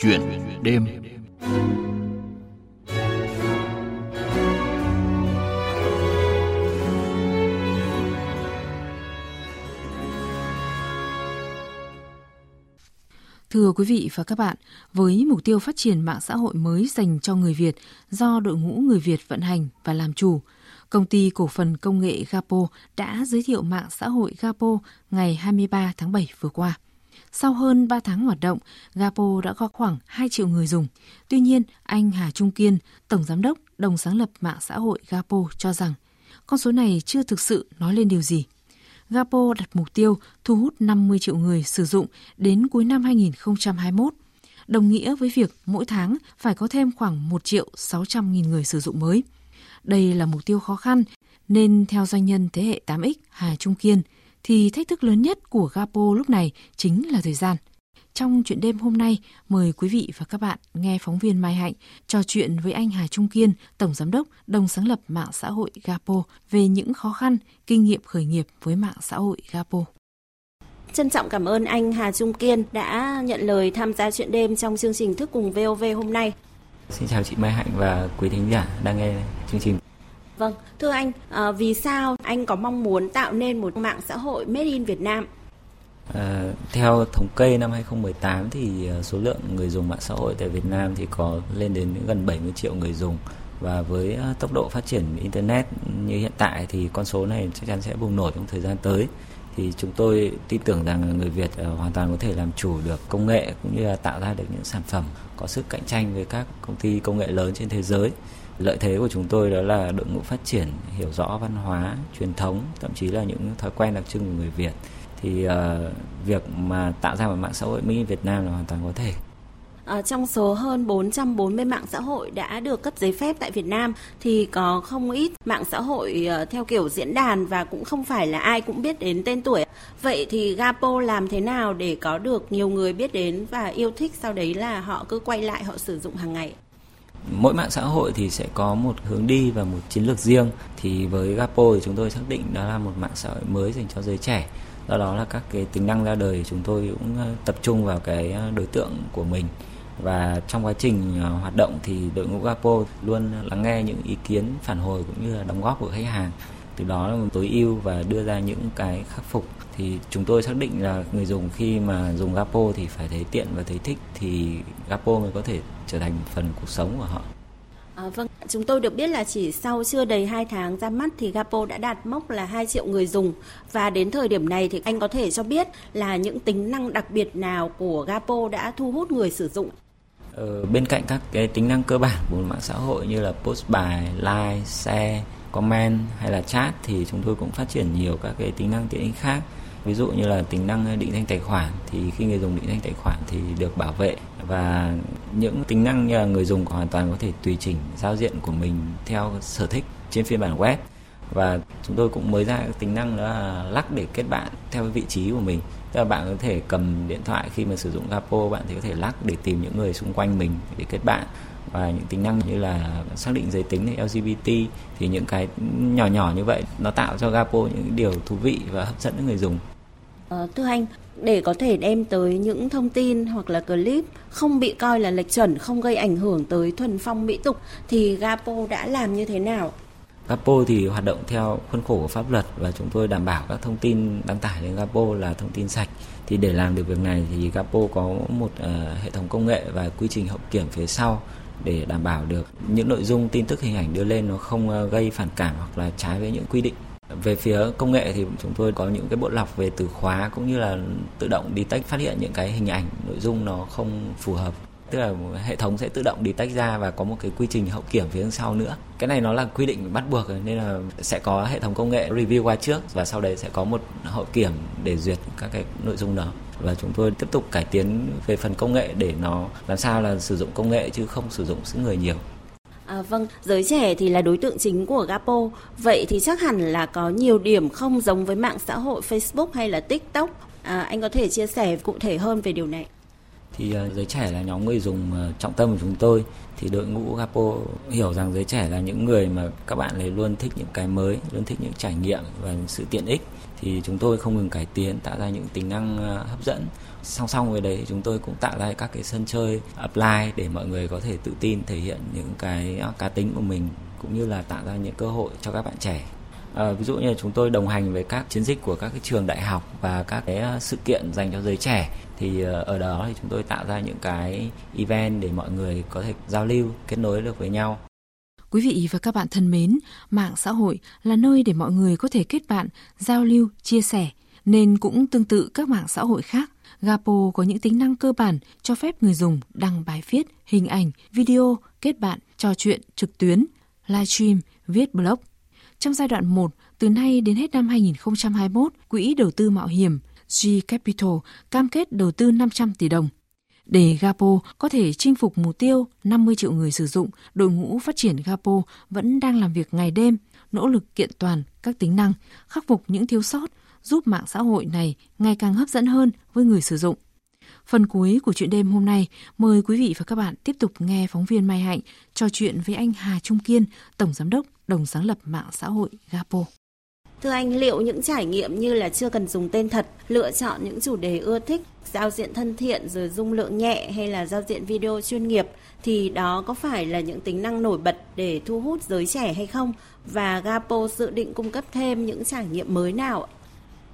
Chuyện đêm Thưa quý vị và các bạn, với mục tiêu phát triển mạng xã hội mới dành cho người Việt do đội ngũ người Việt vận hành và làm chủ, công ty cổ phần công nghệ Gapo đã giới thiệu mạng xã hội Gapo ngày 23 tháng 7 vừa qua. Sau hơn 3 tháng hoạt động, Gapo đã có khoảng 2 triệu người dùng. Tuy nhiên, anh Hà Trung Kiên, Tổng Giám đốc, đồng sáng lập mạng xã hội Gapo cho rằng con số này chưa thực sự nói lên điều gì. Gapo đặt mục tiêu thu hút 50 triệu người sử dụng đến cuối năm 2021, đồng nghĩa với việc mỗi tháng phải có thêm khoảng 1 triệu 600 nghìn người sử dụng mới. Đây là mục tiêu khó khăn, nên theo doanh nhân thế hệ 8X Hà Trung Kiên, thì thách thức lớn nhất của Gapo lúc này chính là thời gian. Trong chuyện đêm hôm nay, mời quý vị và các bạn nghe phóng viên Mai Hạnh trò chuyện với anh Hà Trung Kiên, Tổng Giám đốc, đồng sáng lập mạng xã hội Gapo về những khó khăn, kinh nghiệm khởi nghiệp với mạng xã hội Gapo. Trân trọng cảm ơn anh Hà Trung Kiên đã nhận lời tham gia chuyện đêm trong chương trình Thức cùng VOV hôm nay. Xin chào chị Mai Hạnh và quý thính giả đang nghe chương trình. Vâng, thưa anh, à, vì sao anh có mong muốn tạo nên một mạng xã hội made in Việt Nam? À, theo thống kê năm 2018 thì ờ, số lượng người dùng mạng xã hội tại Việt Nam thì có lên đến gần 70 triệu người dùng và với tốc độ phát triển internet như hiện tại thì con số này chắc chắn sẽ bùng nổ trong thời gian tới thì chúng tôi tin tưởng rằng người Việt ờ, hoàn toàn có thể làm chủ được công nghệ cũng như là tạo ra được những sản phẩm có sức cạnh tranh với các công ty công nghệ lớn trên thế giới. Lợi thế của chúng tôi đó là đội ngũ phát triển hiểu rõ văn hóa truyền thống thậm chí là những thói quen đặc trưng của người Việt. Thì uh, việc mà tạo ra một mạng xã hội Mỹ Việt Nam là hoàn toàn có thể. À, trong số hơn 440 mạng xã hội đã được cấp giấy phép tại Việt Nam thì có không ít mạng xã hội ờ, theo kiểu diễn đàn và cũng không phải là ai cũng biết đến tên tuổi. Vậy thì Gapo làm thế nào để có được nhiều người biết đến và yêu thích sau đấy là họ cứ quay lại họ sử dụng hàng ngày? mỗi mạng xã hội thì sẽ có một hướng đi và một chiến lược riêng thì với Gapo thì chúng tôi xác định đó là một mạng xã hội mới dành cho giới trẻ do đó là các cái tính năng ra đời chúng tôi cũng ờ, tập trung vào cái đối tượng của mình và trong quá trình ờ, hoạt động thì đội ngũ Gapo luôn lắng nghe những ý kiến phản hồi cũng như là đóng góp của khách hàng từ đó tối ưu và đưa ra những cái khắc phục thì chúng tôi xác định là người dùng khi mà dùng Gapo thì phải thấy tiện và thấy thích thì Gapo mới có thể trở thành một phần cuộc sống của họ. À, vâng, chúng tôi được biết là chỉ sau chưa đầy 2 tháng ra mắt thì Gapo đã đạt mốc là 2 triệu người dùng và đến thời điểm này thì anh có thể cho biết là những tính năng đặc biệt nào của Gapo đã thu hút người sử dụng. Ờ, bên cạnh các cái tính năng cơ bản của mạng xã hội như là post bài, like, share, comment hay là chat thì chúng tôi cũng phát triển nhiều các cái tính năng tiện ích khác. Ví dụ như là tính năng ờ, định danh tài khoản thì khi người dùng định danh tài khoản thì được bảo vệ và những tính năng như là người dùng hoàn toàn có thể tùy chỉnh giao diện của mình theo sở thích trên phiên bản web và chúng tôi cũng mới ra tính năng đó là lắc để kết bạn theo vị trí của mình tức là bạn có thể cầm điện thoại khi mà sử dụng Gapo bạn thì có thể lắc để tìm những người xung quanh mình để kết bạn và những tính năng như là xác định giới tính hay LGBT thì những cái nhỏ nhỏ như vậy nó tạo cho Gapo những điều thú vị và hấp dẫn người dùng. Ờ, thưa anh, để có thể đem tới những thông tin hoặc là clip không bị coi là lệch chuẩn, không gây ảnh hưởng tới thuần phong mỹ tục thì Gapo đã làm như thế nào? Gapo thì hoạt động theo khuôn khổ của pháp luật và chúng tôi đảm bảo các thông tin đăng tải lên Gapo là thông tin sạch. Thì để làm được việc này thì Gapo có một uh, hệ thống công nghệ và quy trình hậu kiểm phía sau để đảm bảo được những nội dung tin tức hình ảnh đưa lên nó không uh, gây phản cảm hoặc là trái với những quy định về phía công nghệ thì chúng tôi có những cái bộ lọc về từ khóa cũng như là tự động detect phát hiện những cái hình ảnh nội dung nó không phù hợp tức là hệ thống sẽ tự động đi tách ra và có một cái quy trình hậu kiểm phía sau nữa cái này nó là quy định bắt buộc nên là sẽ có hệ thống công nghệ review qua trước và sau đấy sẽ có một hậu kiểm để duyệt các cái nội dung đó và chúng tôi tiếp tục cải tiến về phần công nghệ để nó làm sao là sử dụng công nghệ chứ không sử dụng sức người nhiều À, vâng, giới trẻ thì là đối tượng chính của Gapo. Vậy thì chắc hẳn là có nhiều điểm không giống với mạng xã hội Facebook hay là TikTok. À, anh có thể chia sẻ cụ thể hơn về điều này? Thì ờ, giới trẻ là nhóm người dùng ờ, trọng tâm của chúng tôi. Thì đội ngũ Gapo hiểu rằng giới trẻ là những người mà các bạn ấy luôn thích những cái mới, luôn thích những trải nghiệm và sự tiện ích. Thì chúng tôi không ngừng cải tiến tạo ra những tính năng ờ, hấp dẫn. Song song với đấy chúng tôi cũng tạo ra các cái sân chơi apply để mọi người có thể tự tin thể hiện những cái cá tính của mình cũng như là tạo ra những cơ hội cho các bạn trẻ. À, ví dụ như là chúng tôi đồng hành với các chiến dịch của các cái trường đại học và các cái ờ, sự kiện dành cho giới trẻ thì ờ, ở đó thì chúng tôi tạo ra những cái event để mọi người có thể giao lưu kết nối được với nhau Quý vị và các bạn thân mến, mạng xã hội là nơi để mọi người có thể kết bạn, giao lưu, chia sẻ, nên cũng tương tự các mạng xã hội khác. Gapo có những tính năng cơ bản cho phép người dùng đăng bài viết, hình ảnh, video, kết bạn, trò chuyện trực tuyến, livestream, viết blog. Trong giai đoạn 1, từ nay đến hết năm 2021, Quỹ đầu tư mạo hiểm G Capital cam kết đầu tư 500 tỷ đồng. Để Gapo có thể chinh phục mục tiêu 50 triệu người sử dụng, đội ngũ phát triển Gapo vẫn đang làm việc ngày đêm, nỗ lực kiện toàn các tính năng, khắc phục những thiếu sót, giúp mạng xã hội này ngày càng hấp dẫn hơn với người sử dụng. Phần cuối của chuyện đêm hôm nay, mời quý vị và các bạn tiếp tục nghe phóng viên Mai Hạnh trò chuyện với anh Hà Trung Kiên, Tổng Giám đốc, đồng sáng lập mạng xã hội Gapo. Thưa anh, liệu những trải nghiệm như là chưa cần dùng tên thật, lựa chọn những chủ đề ưa thích, giao diện thân thiện rồi dung lượng nhẹ hay là giao diện video chuyên nghiệp thì đó có phải là những tính năng nổi bật để thu hút giới trẻ hay không? Và Gapo dự định cung cấp thêm những trải nghiệm mới nào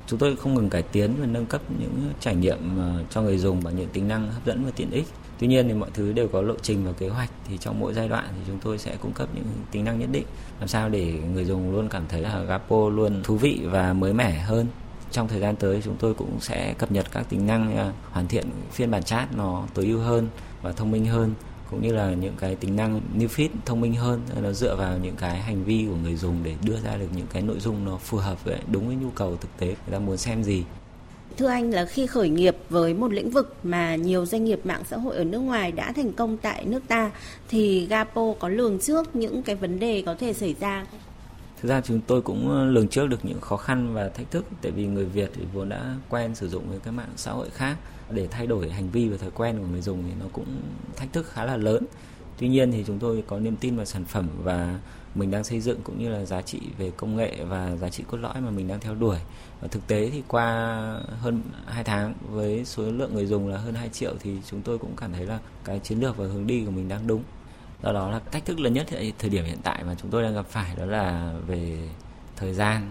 Chúng tôi không ngừng cải tiến và nâng cấp những trải nghiệm ờ, cho người dùng bằng những tính năng hấp dẫn và tiện ích. Tuy nhiên thì mọi thứ đều có lộ trình và kế hoạch, thì trong mỗi giai đoạn thì chúng tôi sẽ cung cấp những tính năng nhất định, làm sao để người dùng luôn cảm thấy là Gapo luôn thú vị và mới mẻ hơn. Trong thời gian tới, chúng tôi cũng sẽ cập nhật các tính năng à, hoàn thiện phiên bản chat nó tối ưu hơn và thông minh hơn, cũng như là những cái tính năng new feed thông minh hơn nó dựa vào những cái hành vi của người dùng để đưa ra được những cái nội dung nó phù hợp với, đúng với nhu cầu thực tế, người ta muốn xem gì Thưa anh, là khi khởi nghiệp với một lĩnh vực mà nhiều doanh nghiệp mạng xã hội ở nước ngoài đã thành công tại nước ta, thì Gapo có lường trước những cái vấn đề có thể xảy ra? Thực ra chúng tôi cũng ờ, lường trước được những khó khăn và thách thức, tại vì người Việt thì vốn đã quen sử dụng với các mạng xã hội khác. Để thay đổi hành vi và thói quen của người dùng thì nó cũng thách thức khá là lớn tuy nhiên thì chúng tôi có niềm tin vào sản phẩm và mình đang xây dựng cũng như là giá trị về công nghệ và giá trị cốt lõi mà mình đang theo đuổi. Và thực tế thì qua hơn 2 tháng với số lượng người dùng là hơn 2 triệu thì chúng tôi cũng cảm thấy là cái chiến lược và hướng đi của mình đang đúng. Do đó là thách thức lớn nhất thời điểm hiện tại mà chúng tôi đang gặp phải đó là về thời gian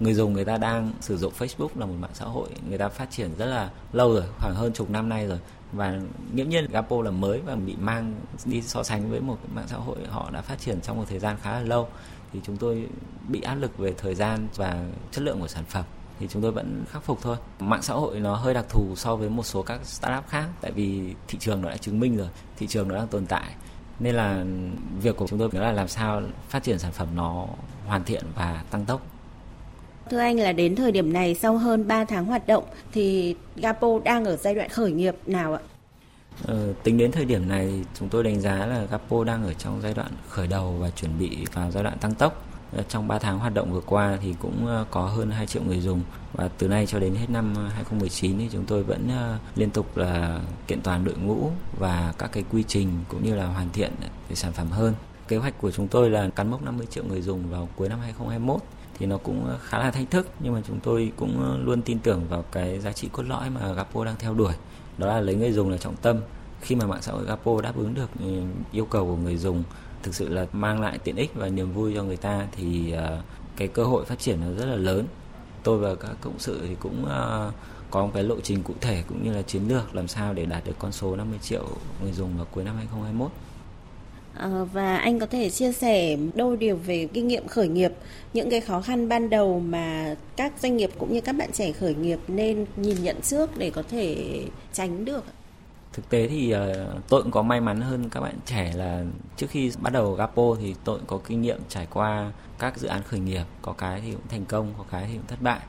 người dùng người ta đang sử dụng Facebook là một mạng xã hội người ta phát triển rất là lâu rồi, khoảng hơn chục năm nay rồi. Và nghiễm nhiên Gapo là mới và bị mang đi so sánh với một mạng xã hội họ đã phát triển trong một thời gian khá là lâu. Thì chúng tôi bị áp lực về thời gian và chất lượng của sản phẩm. Thì chúng tôi vẫn khắc phục thôi. Mạng xã hội nó hơi đặc thù so với một số các startup khác, tại vì thị trường nó đã chứng minh rồi, thị trường nó đang tồn tại. Nên là việc của chúng tôi là làm sao phát triển sản phẩm nó hoàn thiện và tăng tốc. Thưa anh là đến thời điểm này sau hơn 3 tháng hoạt động thì Gapo đang ở giai đoạn khởi nghiệp nào ạ? Ờ, tính đến thời điểm này chúng tôi đánh giá là Gapo đang ở trong giai đoạn khởi đầu và chuẩn bị vào giai đoạn tăng tốc. Ờ, trong 3 tháng hoạt động vừa qua thì cũng ờ, có hơn 2 triệu người dùng và từ nay cho đến hết năm ờ, 2019 thì chúng tôi vẫn liên tục là kiện toàn đội ngũ và các cái quy trình cũng như là hoàn thiện về sản phẩm hơn. Kế hoạch của chúng tôi là cán mốc 50 triệu người dùng vào cuối năm 2021 thì nó cũng ờ, khá là thách thức. Nhưng mà chúng tôi cũng ờ, luôn tin tưởng vào cái giá trị cốt lõi mà Gapo đang theo đuổi. Đó là lấy người dùng là trọng tâm. Khi mà mạng xã hội Gapo đáp ứng được ừ, yêu cầu của người dùng thực sự là mang lại tiện ích và niềm vui cho người ta thì ờ, cái cơ hội phát triển nó rất là lớn. Tôi và các cộng sự thì cũng có một cái lộ trình cụ thể cũng như là chiến lược làm sao để đạt được con số 50 triệu người dùng vào cuối năm 2021 Ờ, và anh có thể chia sẻ đôi điều về kinh nghiệm khởi nghiệp, những cái khó khăn ban đầu mà các doanh nghiệp cũng như các bạn trẻ khởi nghiệp nên nhìn nhận trước để có thể tránh được. Thực tế thì ờ, tôi cũng có may mắn hơn các bạn trẻ là trước khi bắt đầu Gapo thì tôi cũng có kinh nghiệm trải qua các dự án khởi nghiệp, có cái thì cũng thành công, có cái thì cũng thất bại.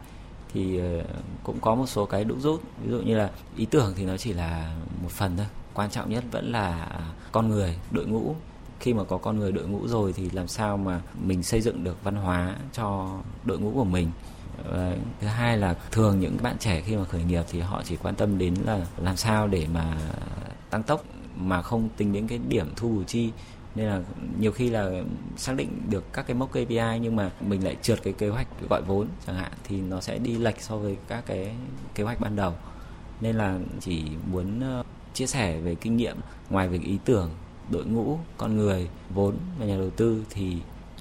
Thì ờ, cũng có một số cái đúc rút. Ví dụ như là ý tưởng thì nó chỉ là một phần thôi. Quan trọng nhất vẫn là con người đội ngũ khi mà có con người đội ngũ rồi thì làm sao mà mình xây dựng được văn hóa cho đội ngũ của mình? Và thứ hai là thường những bạn trẻ khi mà khởi nghiệp thì họ chỉ quan tâm đến là làm sao để mà tăng tốc mà không tính đến cái điểm thu bù chi. Nên là nhiều khi là xác định được các cái mốc KPI nhưng mà mình lại trượt cái kế hoạch gọi vốn chẳng hạn thì nó sẽ đi lệch so với các cái kế hoạch ban đầu. Nên là chỉ muốn ờ, chia sẻ về kinh nghiệm, ngoài việc ý tưởng đội ngũ con người vốn và nhà đầu tư thì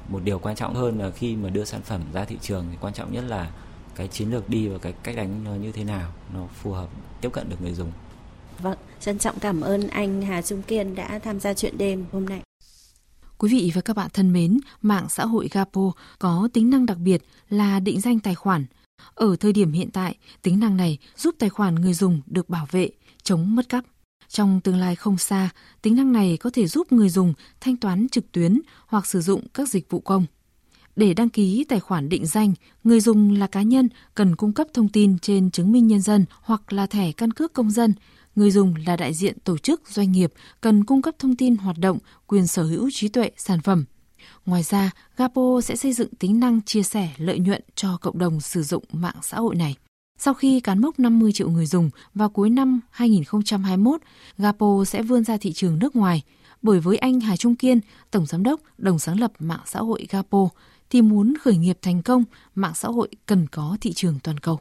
một điều quan trọng hơn là khi mà đưa sản phẩm ra thị trường thì quan trọng nhất là cái chiến lược đi và cái cách đánh nó như thế nào nó phù hợp tiếp cận được người dùng Vâng, trân trọng cảm ơn anh Hà Trung Kiên đã tham gia chuyện đêm hôm nay. Quý vị và các bạn thân mến, mạng xã hội Gapo có tính năng đặc biệt là định danh tài khoản. Ở thời điểm hiện tại, tính năng này giúp tài khoản người dùng được bảo vệ, chống mất cắp. Trong tương lai không xa, tính năng này có thể giúp người dùng thanh toán trực tuyến hoặc sử dụng các dịch vụ công. Để đăng ký tài khoản định danh, người dùng là cá nhân cần cung cấp thông tin trên chứng minh nhân dân hoặc là thẻ căn cước công dân. Người dùng là đại diện tổ chức doanh nghiệp cần cung cấp thông tin hoạt động, quyền sở hữu trí tuệ sản phẩm. Ngoài ra, Gapo sẽ xây dựng tính năng chia sẻ lợi nhuận cho cộng đồng sử dụng mạng xã hội này. Sau khi cán mốc 50 triệu người dùng vào cuối năm 2021, Gapo sẽ vươn ra thị trường nước ngoài. Bởi với anh Hà Trung Kiên, Tổng Giám đốc, đồng sáng lập mạng xã hội Gapo, thì muốn khởi nghiệp thành công, mạng xã hội cần có thị trường toàn cầu.